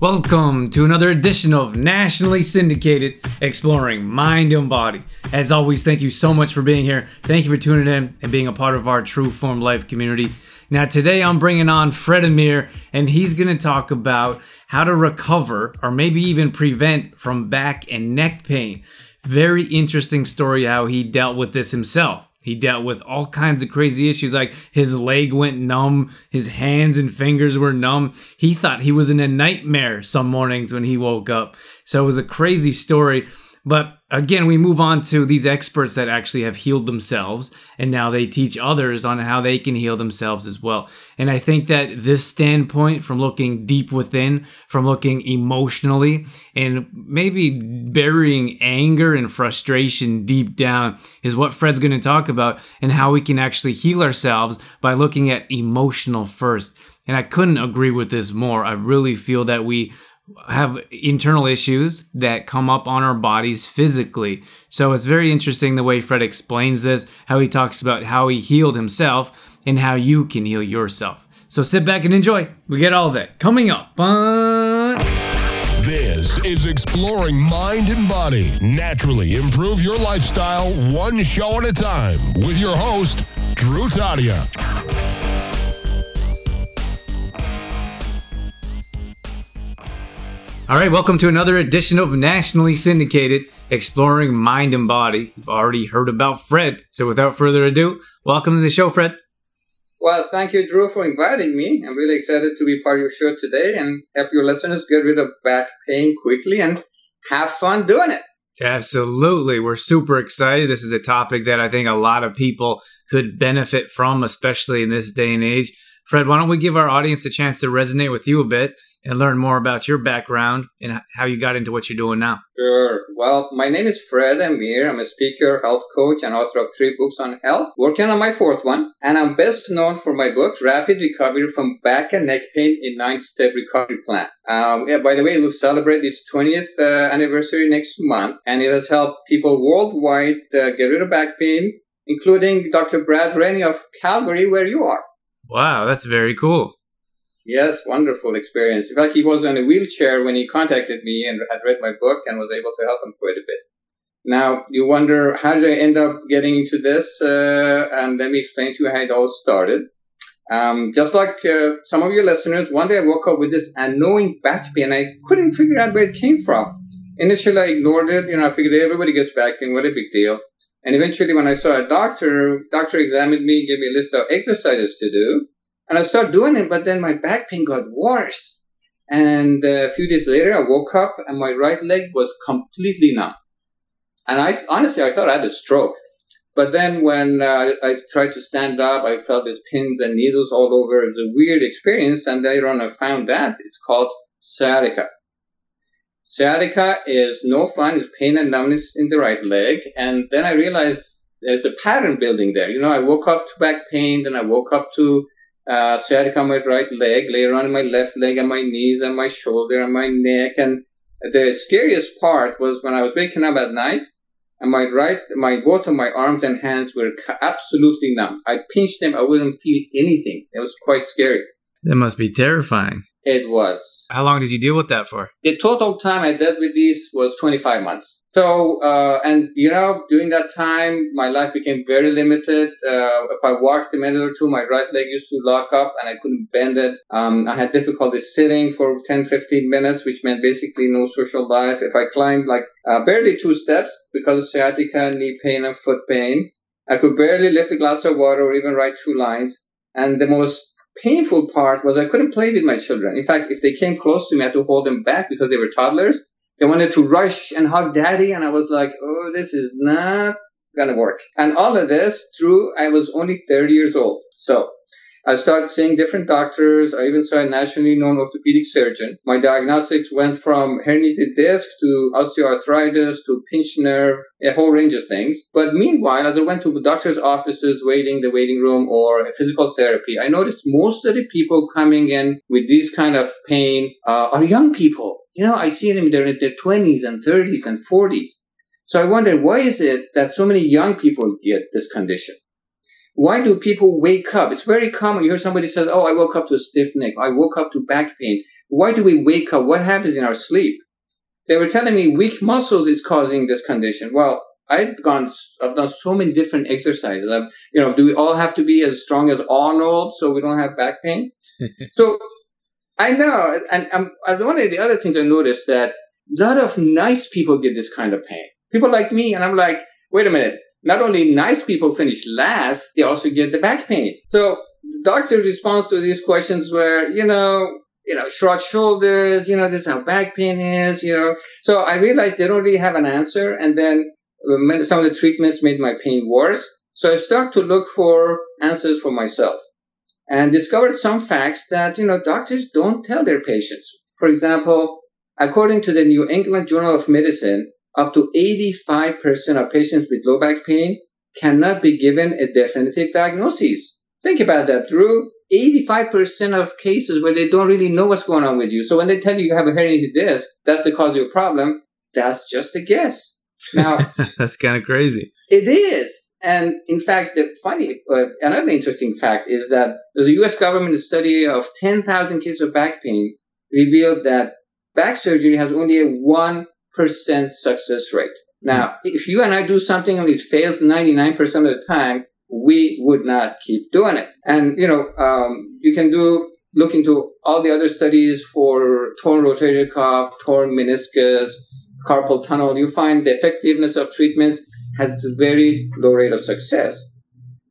Welcome to another edition of nationally syndicated Exploring Mind and Body. As always, thank you so much for being here. Thank you for tuning in and being a part of our True Form Life community. Now, today I'm bringing on Fred Amir, and he's going to talk about how to recover or maybe even prevent from back and neck pain. Very interesting story how he dealt with this himself. He dealt with all kinds of crazy issues, like his leg went numb, his hands and fingers were numb. He thought he was in a nightmare some mornings when he woke up. So it was a crazy story. But again, we move on to these experts that actually have healed themselves, and now they teach others on how they can heal themselves as well. And I think that this standpoint from looking deep within, from looking emotionally, and maybe burying anger and frustration deep down is what Fred's going to talk about, and how we can actually heal ourselves by looking at emotional first. And I couldn't agree with this more. I really feel that we have internal issues that come up on our bodies physically. So it's very interesting the way Fred explains this, how he talks about how he healed himself and how you can heal yourself. So sit back and enjoy. We get all of that coming up. This is Exploring Mind and Body. Naturally improve your lifestyle one show at a time with your host, Drew Tadia. All right, welcome to another edition of nationally syndicated Exploring Mind and Body. You've already heard about Fred, so without further ado, welcome to the show, Fred. Well, thank you, Drew, for inviting me. I'm really excited to be part of your show today and help your listeners get rid of back pain quickly and have fun doing it. Absolutely. We're super excited. This is a topic that I think a lot of people could benefit from, especially in this day and age. Fred, why don't we give our audience a chance to resonate with you a bit and learn more about your background and how you got into what you're doing now. Sure. Well, my name is Fred Amir. I'm a speaker, health coach, and author of three books on health, working on my fourth one. And I'm best known for my book, Rapid Recovery from Back and Neck Pain in Nine Step Recovery Plan. Um, yeah, by the way, we'll celebrate its 20th uh, anniversary next month, and it has helped people worldwide uh, get rid of back pain, including Dr. Brad Rennie of Calgary, where you are. Wow, that's very cool. Yes, wonderful experience. In fact, he was in a wheelchair when he contacted me and had read my book and was able to help him quite a bit. Now, you wonder, how did I end up getting into this? Uh, and let me explain to you how it all started. Um, just like uh, some of your listeners, one day I woke up with this annoying back pain. I couldn't figure out where it came from. Initially, I ignored it. You know, I figured everybody gets back pain. What a big deal. And eventually, when I saw a doctor, doctor examined me, gave me a list of exercises to do. And I started doing it, but then my back pain got worse. And uh, a few days later, I woke up and my right leg was completely numb. And I honestly, I thought I had a stroke. But then when uh, I tried to stand up, I felt these pins and needles all over. It was a weird experience. And later on, I found that it's called sciatica. Sciatica is no fun. It's pain and numbness in the right leg. And then I realized there's a pattern building there. You know, I woke up to back pain, then I woke up to uh, sciatica on my right leg, later on my left leg and my knees and my shoulder and my neck. And the scariest part was when I was waking up at night and my right, my both of my arms and hands were absolutely numb. I pinched them, I wouldn't feel anything. It was quite scary. That must be terrifying. It was. How long did you deal with that for? The total time I dealt with these was 25 months. So, uh, and you know, during that time, my life became very limited. Uh, if I walked a minute or two, my right leg used to lock up and I couldn't bend it. Um, I had difficulty sitting for 10, 15 minutes, which meant basically no social life. If I climbed like uh, barely two steps because of sciatica, knee pain, and foot pain, I could barely lift a glass of water or even write two lines. And the most painful part was I couldn't play with my children. In fact, if they came close to me, I had to hold them back because they were toddlers. They wanted to rush and hug daddy, and I was like, oh, this is not gonna work. And all of this through I was only 30 years old. So I started seeing different doctors. I even saw a nationally known orthopedic surgeon. My diagnostics went from herniated disc to osteoarthritis to pinched nerve, a whole range of things. But meanwhile, as I went to the doctor's offices, waiting the waiting room or physical therapy, I noticed most of the people coming in with these kind of pain uh, are young people. You know, I see them they're in their 20s and 30s and 40s. So I wondered, why is it that so many young people get this condition? Why do people wake up? It's very common. You hear somebody says, Oh, I woke up to a stiff neck. I woke up to back pain. Why do we wake up? What happens in our sleep? They were telling me weak muscles is causing this condition. Well, I've gone, I've done so many different exercises. I've, you know, do we all have to be as strong as Arnold so we don't have back pain? so I know, and, and one of the other things I noticed that a lot of nice people get this kind of pain. People like me, and I'm like, wait a minute, not only nice people finish last, they also get the back pain. So the doctor's response to these questions were, you know, you know, short shoulders, you know, this is how back pain is, you know. So I realized they don't really have an answer. And then uh, some of the treatments made my pain worse. So I started to look for answers for myself and discovered some facts that, you know, doctors don't tell their patients. For example, according to the New England Journal of Medicine, up to 85% of patients with low back pain cannot be given a definitive diagnosis. Think about that, Drew. 85% of cases where they don't really know what's going on with you. So when they tell you you have a herniated disc, that's the cause of your problem. That's just a guess. Now, that's kind of crazy. It is. And in fact, the funny, uh, another interesting fact is that there's a U.S. government study of 10,000 cases of back pain revealed that back surgery has only a one percent success rate. Now, if you and I do something and it fails 99% of the time, we would not keep doing it. And, you know, um, you can do, look into all the other studies for torn rotator cuff, torn meniscus, carpal tunnel. You find the effectiveness of treatments has a very low rate of success.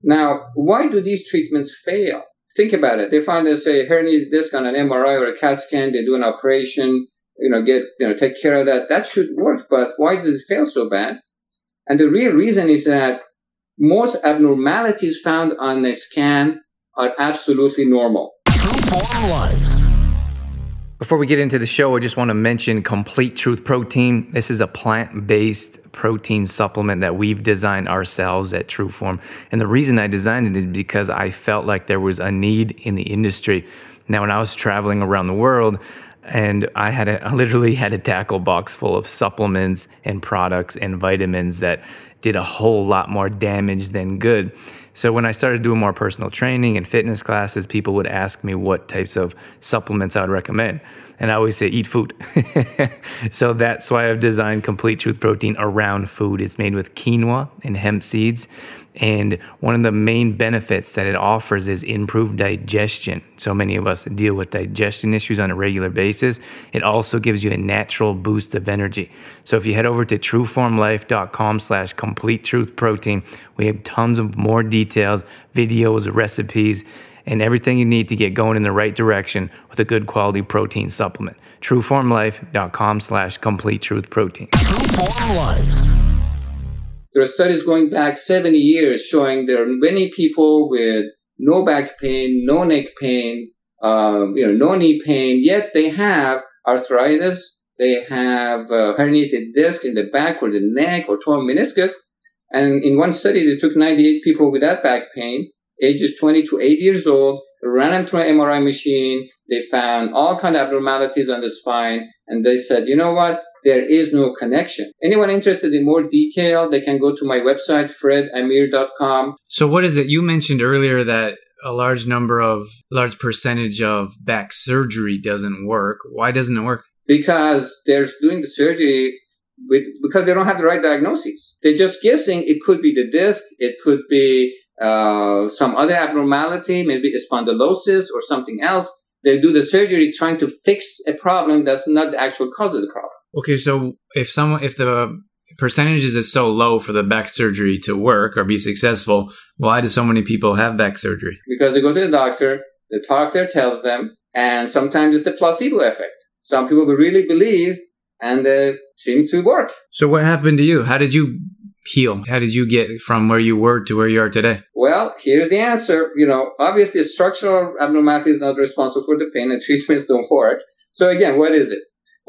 Now, why do these treatments fail? Think about it. They find, they say, herniated disc on an MRI or a CAT scan, they do an operation, you know, get, you know, take care of that. That should work, but why did it fail so bad? And the real reason is that most abnormalities found on a scan are absolutely normal. Before we get into the show, I just want to mention Complete Truth Protein. This is a plant based protein supplement that we've designed ourselves at Trueform. And the reason I designed it is because I felt like there was a need in the industry. Now, when I was traveling around the world, and I had a, I literally had a tackle box full of supplements and products and vitamins that did a whole lot more damage than good. So when I started doing more personal training and fitness classes, people would ask me what types of supplements I would recommend. And I always say, eat food. so that's why I've designed Complete Truth Protein around food. It's made with quinoa and hemp seeds. And one of the main benefits that it offers is improved digestion. So many of us deal with digestion issues on a regular basis. It also gives you a natural boost of energy. So if you head over to trueformlife.com slash complete truth protein, we have tons of more details, videos, recipes, and everything you need to get going in the right direction with a good quality protein supplement. Trueformlife.com slash complete truth protein. Trueform Life. There are studies going back 70 years showing there are many people with no back pain, no neck pain, um, you know, no knee pain, yet they have arthritis, they have uh, herniated disc in the back or the neck or torn meniscus. And in one study, they took 98 people with that back pain, ages 20 to 80 years old, ran them through an MRI machine. They found all kind of abnormalities on the spine, and they said, you know what? There is no connection. Anyone interested in more detail, they can go to my website, fredamir.com. So, what is it? You mentioned earlier that a large number of, large percentage of back surgery doesn't work. Why doesn't it work? Because they're doing the surgery with, because they don't have the right diagnosis. They're just guessing it could be the disc, it could be uh, some other abnormality, maybe spondylosis or something else. They do the surgery trying to fix a problem that's not the actual cause of the problem. Okay, so if someone if the percentages is so low for the back surgery to work or be successful, why do so many people have back surgery? Because they go to the doctor, the doctor tells them, and sometimes it's the placebo effect. Some people will really believe and they seem to work. So what happened to you? How did you heal? How did you get from where you were to where you are today? Well, here's the answer. You know, obviously structural abnormality is not responsible for the pain and treatments don't work. So again, what is it?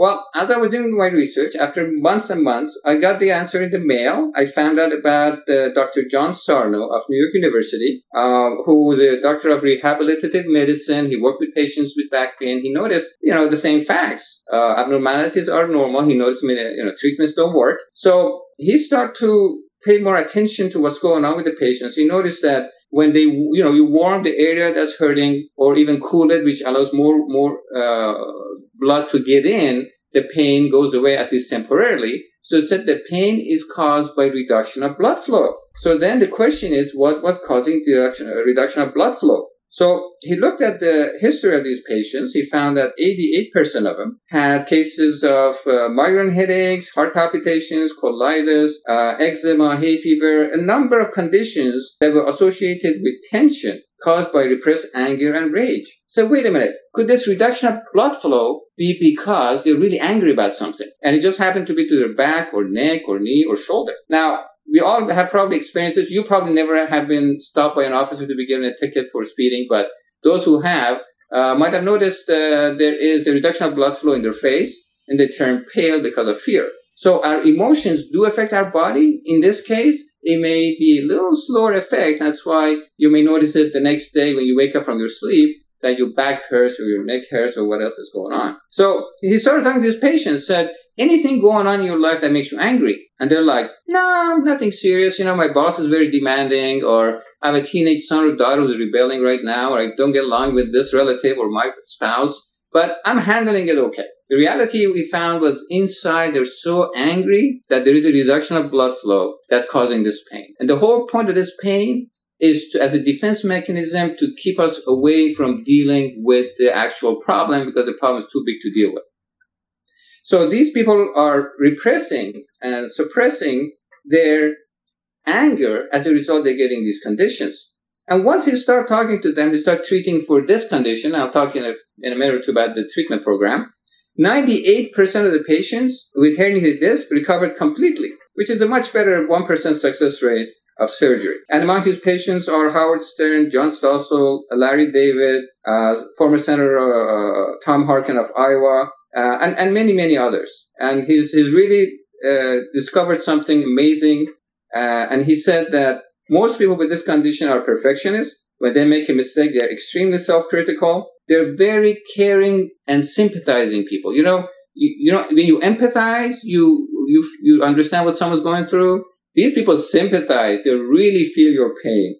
Well, as I was doing my research, after months and months, I got the answer in the mail. I found out about uh, Dr. John Sarno of New York University, uh, who was a doctor of rehabilitative medicine. He worked with patients with back pain. He noticed, you know, the same facts. Uh, abnormalities are normal. He noticed, you know, treatments don't work. So he started to pay more attention to what's going on with the patients. He noticed that when they, you know, you warm the area that's hurting or even cool it, which allows more, more, uh, blood to get in, the pain goes away at least temporarily. So it said the pain is caused by reduction of blood flow. So then the question is, what was causing the reduction, reduction of blood flow? So he looked at the history of these patients. He found that 88% of them had cases of uh, migraine headaches, heart palpitations, colitis, uh, eczema, hay fever, a number of conditions that were associated with tension caused by repressed anger and rage. So wait a minute. Could this reduction of blood flow be because they're really angry about something? And it just happened to be to their back or neck or knee or shoulder. Now, we all have probably experienced this. You probably never have been stopped by an officer to be given a ticket for speeding, but those who have uh, might have noticed uh, there is a reduction of blood flow in their face and they turn pale because of fear. So our emotions do affect our body. In this case, it may be a little slower effect. That's why you may notice it the next day when you wake up from your sleep that your back hurts or your neck hurts or what else is going on. So he started talking to his patients, said, anything going on in your life that makes you angry? And they're like, no, nothing serious. You know, my boss is very demanding or I have a teenage son or daughter who's rebelling right now or I don't get along with this relative or my spouse, but I'm handling it okay. The reality we found was inside they're so angry that there is a reduction of blood flow that's causing this pain. And the whole point of this pain is to, as a defense mechanism to keep us away from dealing with the actual problem because the problem is too big to deal with. So these people are repressing and suppressing their anger as a result they're getting these conditions. And once you start talking to them, you start treating for this condition. I'll talk in a, in a minute or two about the treatment program. 98% of the patients with herniated disc recovered completely, which is a much better 1% success rate of surgery. And among his patients are Howard Stern, John Stossel, Larry David, uh, former Senator uh, Tom Harkin of Iowa, uh, and, and many, many others. And he's, he's really uh, discovered something amazing. Uh, and he said that most people with this condition are perfectionists. When they make a mistake, they're extremely self-critical. They're very caring and sympathizing people. You know, you, you know, when you empathize, you, you, you understand what someone's going through these people sympathize. They really feel your pain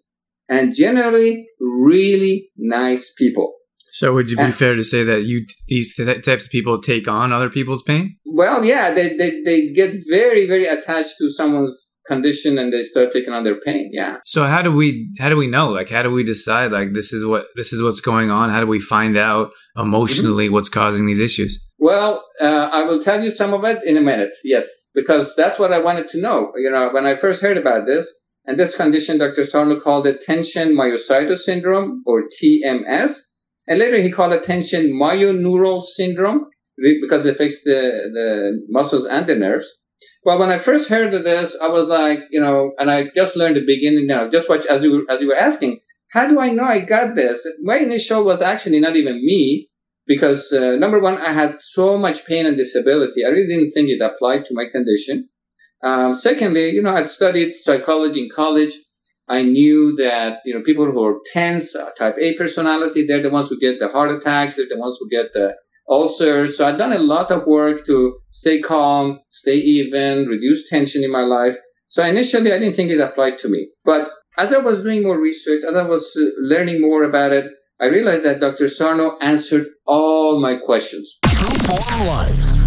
and generally really nice people. So would you be and, fair to say that you these types of people take on other people's pain? Well, yeah, they, they, they get very, very attached to someone's condition and they start taking on their pain. Yeah. So how do we how do we know? Like how do we decide like this is what this is what's going on? How do we find out emotionally mm-hmm. what's causing these issues? Well, uh, I will tell you some of it in a minute. Yes, because that's what I wanted to know. You know, when I first heard about this, and this condition, Dr. Sarno called it tension myositis syndrome or TMS, and later he called it tension myoneural syndrome because it affects the, the muscles and the nerves. Well, when I first heard of this, I was like, you know, and I just learned the beginning now, just watch as you, as you were asking, how do I know I got this? My initial was actually not even me because uh, number one, I had so much pain and disability. I really didn't think it applied to my condition. Um, secondly, you know, I'd studied psychology in college. I knew that, you know, people who are tense, uh, type A personality, they're the ones who get the heart attacks. They're the ones who get the ulcers. So I've done a lot of work to stay calm, stay even, reduce tension in my life. So initially, I didn't think it applied to me. But as I was doing more research, as I was uh, learning more about it, I realized that Dr. Sarno answered all my questions. True form life.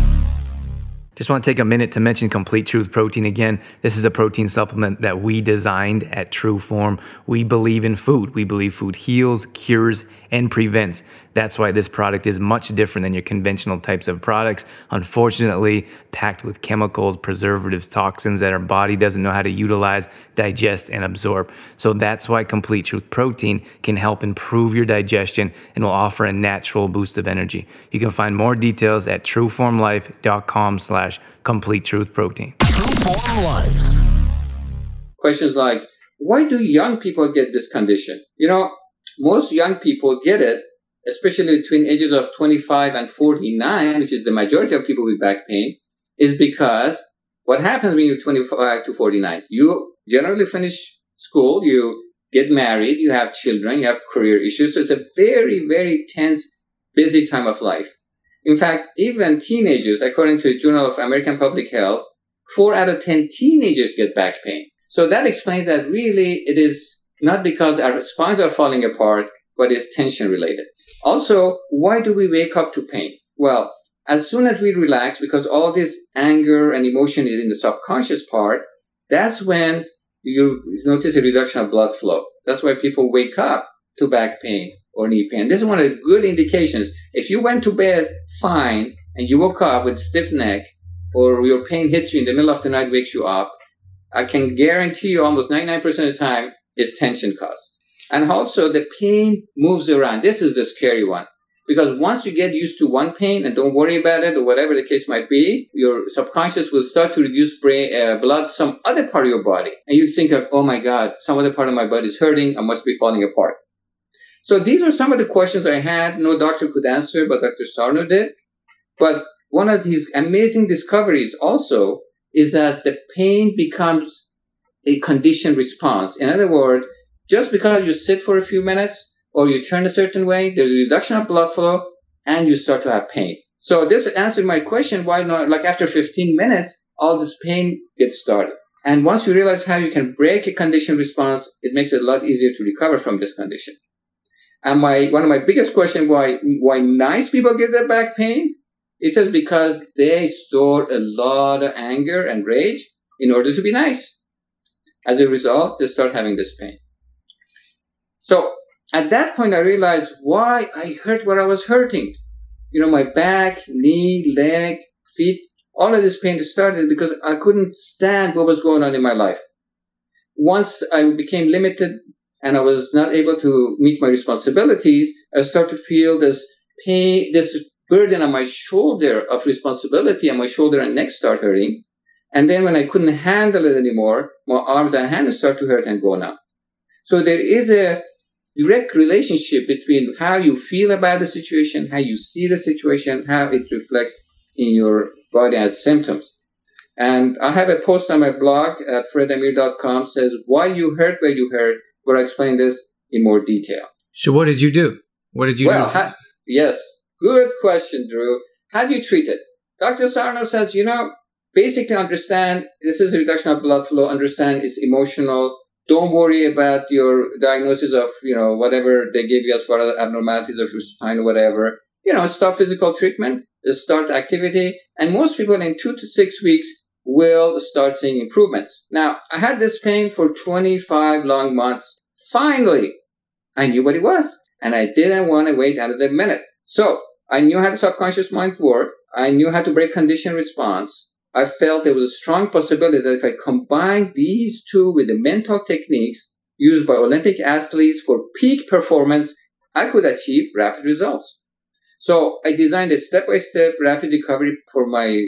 Just want to take a minute to mention Complete Truth Protein again. This is a protein supplement that we designed at True Form. We believe in food. We believe food heals, cures, and prevents. That's why this product is much different than your conventional types of products. Unfortunately, packed with chemicals, preservatives, toxins that our body doesn't know how to utilize, digest, and absorb. So that's why Complete Truth Protein can help improve your digestion and will offer a natural boost of energy. You can find more details at trueformlife.com slash complete truth protein. Life. questions like, why do young people get this condition? You know, most young people get it, especially between ages of 25 and 49, which is the majority of people with back pain, is because what happens when you're 25 to 49? You generally finish school, you get married, you have children, you have career issues. So it's a very, very tense, busy time of life. In fact, even teenagers, according to the Journal of American Public Health, four out of 10 teenagers get back pain. So that explains that really it is not because our spines are falling apart, but it's tension related. Also, why do we wake up to pain? Well, as soon as we relax, because all this anger and emotion is in the subconscious part, that's when you notice a reduction of blood flow. That's why people wake up to back pain or knee pain. This is one of the good indications. If you went to bed fine and you woke up with stiff neck or your pain hits you in the middle of the night, wakes you up, I can guarantee you almost 99% of the time is tension caused. And also the pain moves around. This is the scary one. Because once you get used to one pain and don't worry about it or whatever the case might be, your subconscious will start to reduce brain, uh, blood some other part of your body. And you think of, oh my God, some other part of my body is hurting. I must be falling apart. So these are some of the questions I had. No doctor could answer, but Dr. Sarno did. But one of his amazing discoveries also is that the pain becomes a conditioned response. In other words, just because you sit for a few minutes, or you turn a certain way, there's a reduction of blood flow, and you start to have pain. So this answered my question, why not, like after 15 minutes, all this pain gets started. And once you realize how you can break a condition response, it makes it a lot easier to recover from this condition. And my, one of my biggest questions, why, why nice people get their back pain? It says because they store a lot of anger and rage in order to be nice. As a result, they start having this pain. At that point, I realized why I hurt where I was hurting. You know, my back, knee, leg, feet, all of this pain started because I couldn't stand what was going on in my life. Once I became limited and I was not able to meet my responsibilities, I started to feel this pain, this burden on my shoulder of responsibility and my shoulder and neck start hurting. And then when I couldn't handle it anymore, my arms and hands start to hurt and go numb. So there is a direct relationship between how you feel about the situation, how you see the situation, how it reflects in your body as symptoms. And I have a post on my blog at fredamir.com says why you hurt where you hurt, where I explain this in more detail. So what did you do? What did you well, do? Well, yes, good question, Drew. How do you treat it? Dr. Sarno says, you know, basically understand this is a reduction of blood flow, understand it's emotional, don't worry about your diagnosis of, you know, whatever they gave you as far as abnormalities of your spine or whatever. You know, start physical treatment, start activity, and most people in two to six weeks will start seeing improvements. Now, I had this pain for 25 long months. Finally, I knew what it was, and I didn't want to wait another minute. So I knew how the subconscious mind worked. I knew how to break condition response. I felt there was a strong possibility that if I combined these two with the mental techniques used by Olympic athletes for peak performance, I could achieve rapid results. So I designed a step-by-step rapid recovery for my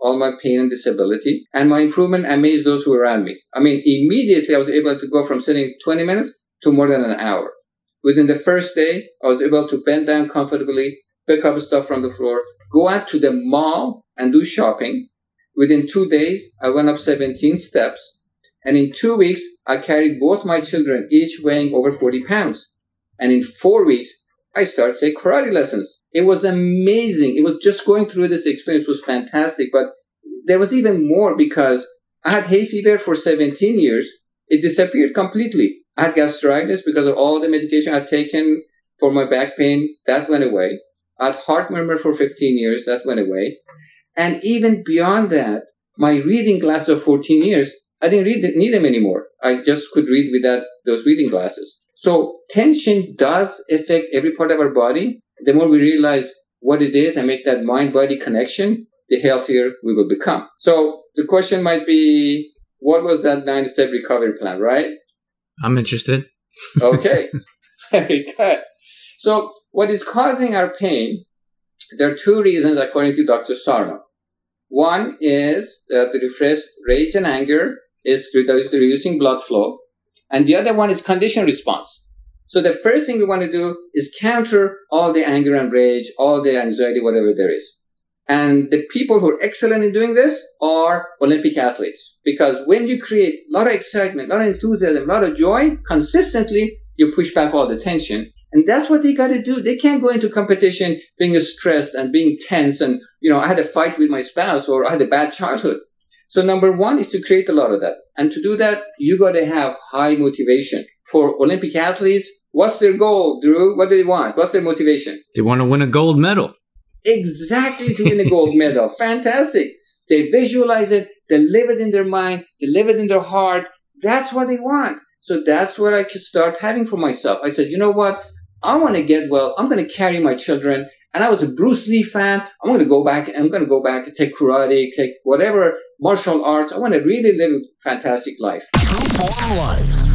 all my pain and disability, and my improvement amazed those who were around me. I mean, immediately I was able to go from sitting 20 minutes to more than an hour. Within the first day, I was able to bend down comfortably, pick up stuff from the floor, go out to the mall and do shopping, Within two days, I went up 17 steps, and in two weeks, I carried both my children, each weighing over 40 pounds. And in four weeks, I started to take karate lessons. It was amazing. It was just going through this experience was fantastic, but there was even more because I had hay fever for 17 years. It disappeared completely. I had gastritis because of all the medication I'd taken for my back pain. That went away. I had heart murmur for 15 years. That went away. And even beyond that, my reading glasses of 14 years, I didn't read, need them anymore. I just could read without those reading glasses. So tension does affect every part of our body. The more we realize what it is and make that mind body connection, the healthier we will become. So the question might be, what was that nine step recovery plan, right? I'm interested. okay. Very good. So what is causing our pain there are two reasons according to Dr. Sarno. One is that the repressed rage and anger is reducing blood flow. And the other one is condition response. So the first thing we want to do is counter all the anger and rage, all the anxiety, whatever there is. And the people who are excellent in doing this are Olympic athletes. Because when you create a lot of excitement, a lot of enthusiasm, a lot of joy, consistently, you push back all the tension. And that's what they got to do. They can't go into competition being stressed and being tense. And, you know, I had a fight with my spouse or I had a bad childhood. So number one is to create a lot of that. And to do that, you got to have high motivation. For Olympic athletes, what's their goal, Drew? What do they want? What's their motivation? They want to win a gold medal exactly to win a gold medal. Fantastic. They visualize it, they live it in their mind, they live it in their heart. That's what they want. So that's what I could start having for myself. I said, you know what? I want to get well. I'm going to carry my children. And I was a Bruce Lee fan. I'm going to go back. I'm going to go back and take karate, take whatever martial arts. I want to really live a fantastic life. True form life.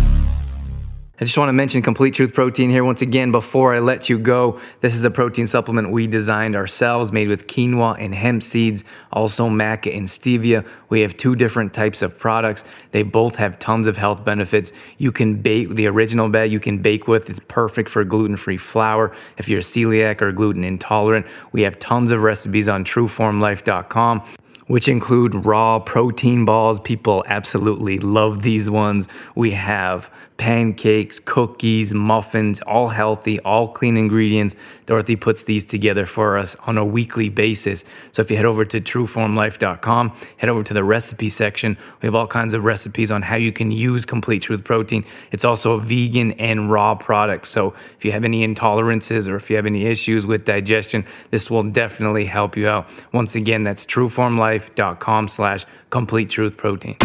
I just want to mention Complete Truth Protein here once again before I let you go. This is a protein supplement we designed ourselves, made with quinoa and hemp seeds, also maca and stevia. We have two different types of products. They both have tons of health benefits. You can bake the original bag you can bake with. It's perfect for gluten-free flour. If you're celiac or gluten intolerant, we have tons of recipes on trueformlife.com which include raw protein balls. People absolutely love these ones. We have pancakes, cookies, muffins, all healthy, all clean ingredients. Dorothy puts these together for us on a weekly basis. So if you head over to trueformlife.com, head over to the recipe section. We have all kinds of recipes on how you can use Complete Truth Protein. It's also a vegan and raw product. So if you have any intolerances or if you have any issues with digestion, this will definitely help you out. Once again, that's trueformlife.com slash complete truth protein.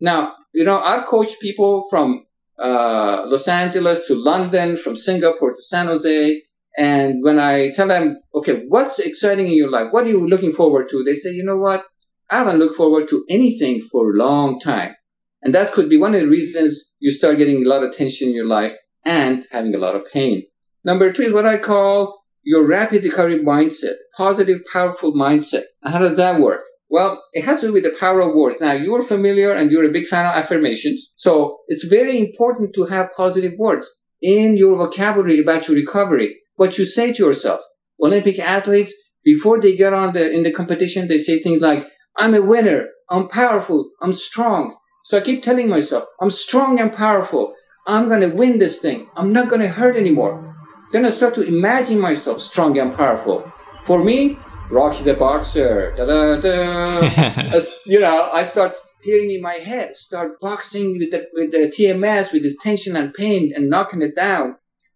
Now, you know, I've coached people from uh, Los Angeles to London, from Singapore to San Jose. And when I tell them, okay, what's exciting in your life? What are you looking forward to? They say, you know what? I haven't looked forward to anything for a long time. And that could be one of the reasons you start getting a lot of tension in your life and having a lot of pain. Number two is what I call your rapid recovery mindset, positive, powerful mindset. how does that work? Well, it has to do with the power of words. Now, you're familiar and you're a big fan of affirmations. So it's very important to have positive words in your vocabulary about your recovery. What you say to yourself. Olympic athletes, before they get on the, in the competition, they say things like, I'm a winner. I'm powerful. I'm strong. So I keep telling myself, I'm strong and powerful. I'm going to win this thing. I'm not going to hurt anymore. Then I start to imagine myself strong and powerful. For me, Rocky the Boxer. You know, I start hearing in my head, start boxing with the, with the TMS, with this tension and pain and knocking it down.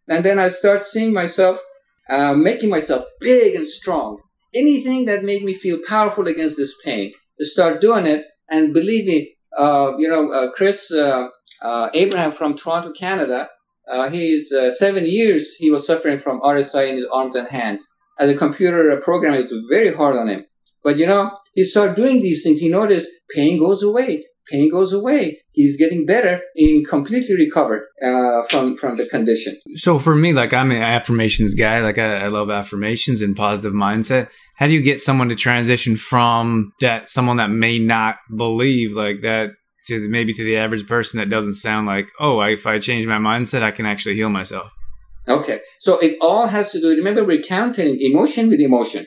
And then I start seeing myself, uh, making myself big and strong. Anything that made me feel powerful against this pain, start doing it. And believe me, uh, you know, uh, Chris uh, uh, Abraham from Toronto, Canada, uh, he's seven years he was suffering from RSI in his arms and hands as a computer programmer, it's very hard on him. But you know, he started doing these things. He noticed pain goes away. Pain goes away. He's getting better. He completely recovered uh, from from the condition. So for me, like I'm an affirmations guy. Like I, I love affirmations and positive mindset. How do you get someone to transition from that someone that may not believe like that to maybe to the average person that doesn't sound like, oh, if I change my mindset, I can actually heal myself. Okay, so it all has to do. Remember, we're countering emotion with emotion.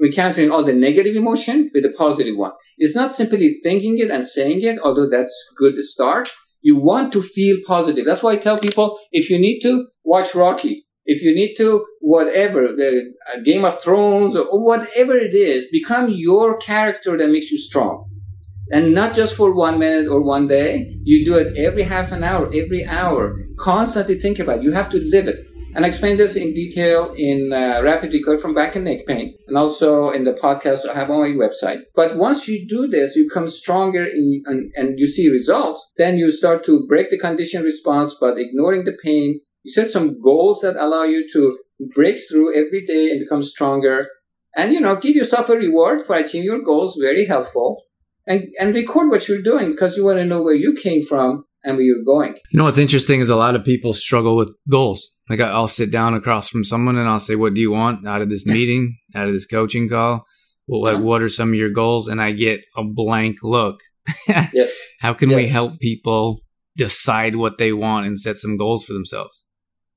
We're countering all the negative emotion with the positive one. It's not simply thinking it and saying it, although that's good start. You want to feel positive. That's why I tell people if you need to watch Rocky, if you need to whatever the uh, Game of Thrones or whatever it is, become your character that makes you strong. And not just for one minute or one day. You do it every half an hour, every hour. Constantly think about it. You have to live it. And I explain this in detail in uh, Rapid Recovery from Back and Neck Pain, and also in the podcast I have on my website. But once you do this, you come stronger in, and, and you see results. Then you start to break the condition response, but ignoring the pain. You set some goals that allow you to break through every day and become stronger. And you know, give yourself a reward for achieving your goals. Very helpful. And and record what you're doing because you want to know where you came from and where you're going. You know what's interesting is a lot of people struggle with goals. Like I'll sit down across from someone and I'll say, "What do you want out of this meeting, out of this coaching call? well, like, Uh-huh. what are some of your goals? And I get a blank look. Yes. How can we help people decide what they want and set some goals for themselves?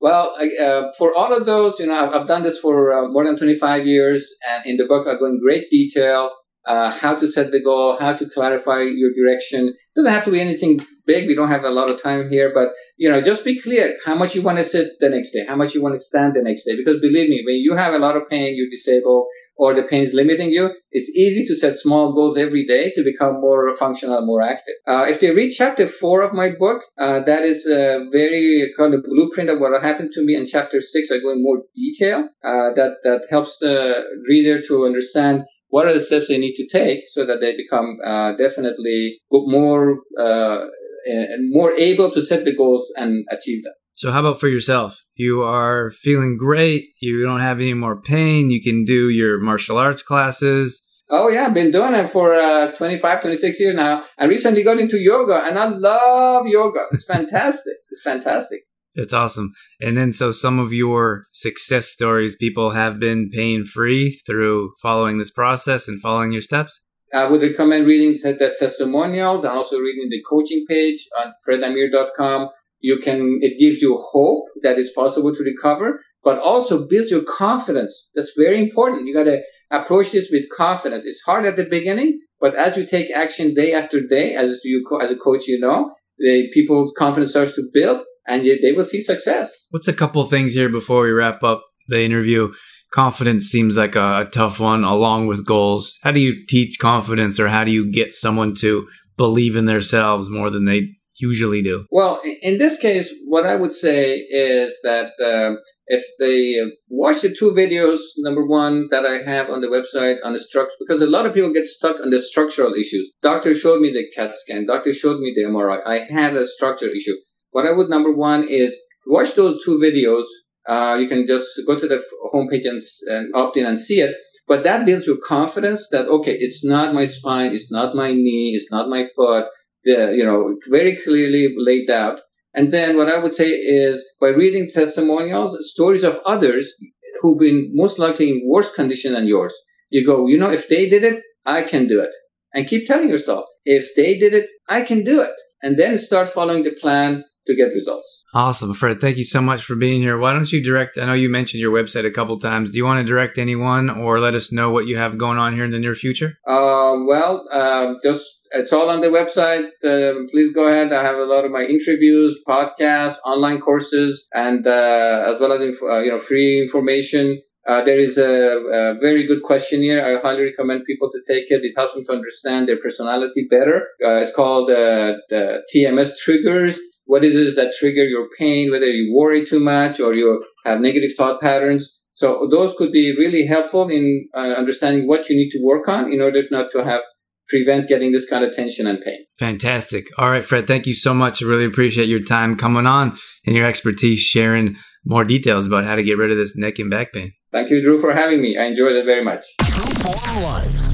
Well, uh, for all of those, you know, I've, I've done this for uh, more than 25 years, and in the book, I go in great detail uh, how to set the goal, how to clarify your direction. It doesn't have to be anything big. We don't have a lot of time here, but you know, just be clear how much you want to sit the next day, how much you want to stand the next day. Because believe me, when you have a lot of pain, you're disabled, or the pain is limiting you, it's easy to set small goals every day to become more functional, more active. Uh, if they read chapter four of my book, uh, that is a very kind of blueprint of what happened to me. In chapter six, I go in more detail. Uh, that that helps the reader to understand what are the steps they need to take so that they become uh, definitely more uh, and more able to set the goals and achieve them. So, how about for yourself? You are feeling great. You don't have any more pain. You can do your martial arts classes. Oh yeah, I've been doing it for uh, 25, 26 years now. I recently got into yoga and I love yoga. It's fantastic. it's fantastic. That's awesome. And then, so some of your success stories, people have been pain free through following this process and following your steps. I would recommend reading the testimonials and also reading the coaching page on fredamir.com. You can, it gives you hope that it's possible to recover, but also builds your confidence. That's very important. You got to approach this with confidence. It's hard at the beginning, but as you take action day after day, as you, as a coach, you know, the people's confidence starts to build and they will see success. What's a couple things here before we wrap up the interview? Confidence seems like a, a, tough one, along with goals. How do you teach confidence, or how do you get someone to believe in themselves more than they usually do? Well, in this case, what I would say is that uh, if they watch the two videos, number one that I have on the website on the structure, because a lot of people get stuck on the structural issues. Doctor showed me the CAT scan. Doctor showed me the MRI. I have a structural issue. What I would number one is watch those two videos. Uh, you can just go to the homepage and, and opt in and see it. But that builds your confidence that okay, it's not my spine, it's not my knee, it's not my foot. The you know very clearly laid out. And then what I would say is by reading testimonials, stories of others who've been most likely in worse condition than yours, you go, you know, if they did it, I can do it. And keep telling yourself, if they did it, I can do it. And then start following the plan to get results. Awesome, Fred. Thank you so much for being here. Why don't you direct? I know you mentioned your website a couple times. Do you want to direct anyone or let us know what you have going on here in the near future? Uh, well, uh, just it's all on the website. Uh, please go ahead. I have a lot of my interviews, podcasts, online courses, and uh, as well as inf- uh, you know free information. Uh, there is a, a, very good questionnaire. I highly recommend people to take it. It helps them to understand their personality better. it's called the TMS triggers what is it that trigger your pain, whether you worry too much or you have negative thought patterns. So those could be really helpful in uh, understanding what you need to work on in order not to have prevent getting this kind of tension and pain. Fantastic. All right, Fred, thank you so much. I really appreciate your time coming on and your expertise sharing more details about how to get rid of this neck and back pain. Thank you, Drew, for having me. I enjoyed it very much. True Form Life.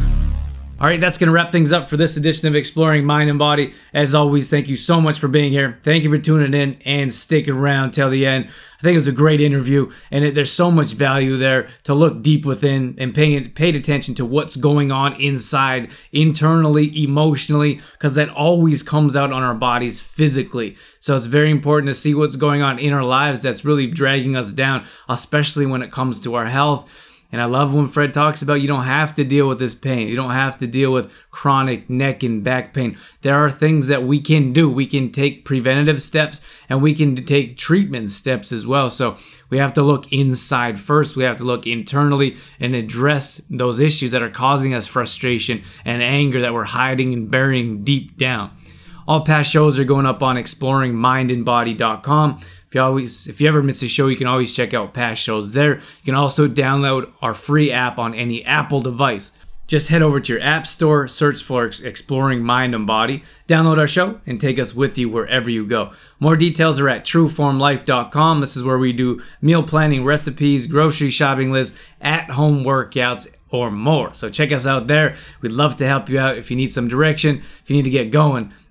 All right, that's going to wrap things up for this edition of Exploring Mind and Body. As always, thank you so much for being here. Thank you for tuning in and sticking around till the end. I think it was a great interview, and it, there's so much value there to look deep within and paying paid attention to what's going on inside, internally, emotionally, because that always comes out on our bodies physically. So it's very important to see what's going on in our lives that's really dragging us down, especially when it comes to our health and I love when Fred talks about you don't have to deal with this pain. You don't have to deal with chronic neck and back pain. There are things that we can do. We can take preventative steps and we can take treatment steps as well. So we have to look inside first. We have to look internally and address those issues that are causing us frustration and anger that we're hiding and burying deep down. All past shows are going up on exploringmindandbody.com. If you always, if you ever miss a show, you can always check out past shows there. You can also download our free app on any Apple device. Just head over to your app store, search for Exploring Mind and Body, download our show, and take us with you wherever you go. More details are at trueformlife.com. This is where we do meal planning, recipes, grocery shopping lists, at home workouts, or more. So check us out there. We'd love to help you out if you need some direction, if you need to get going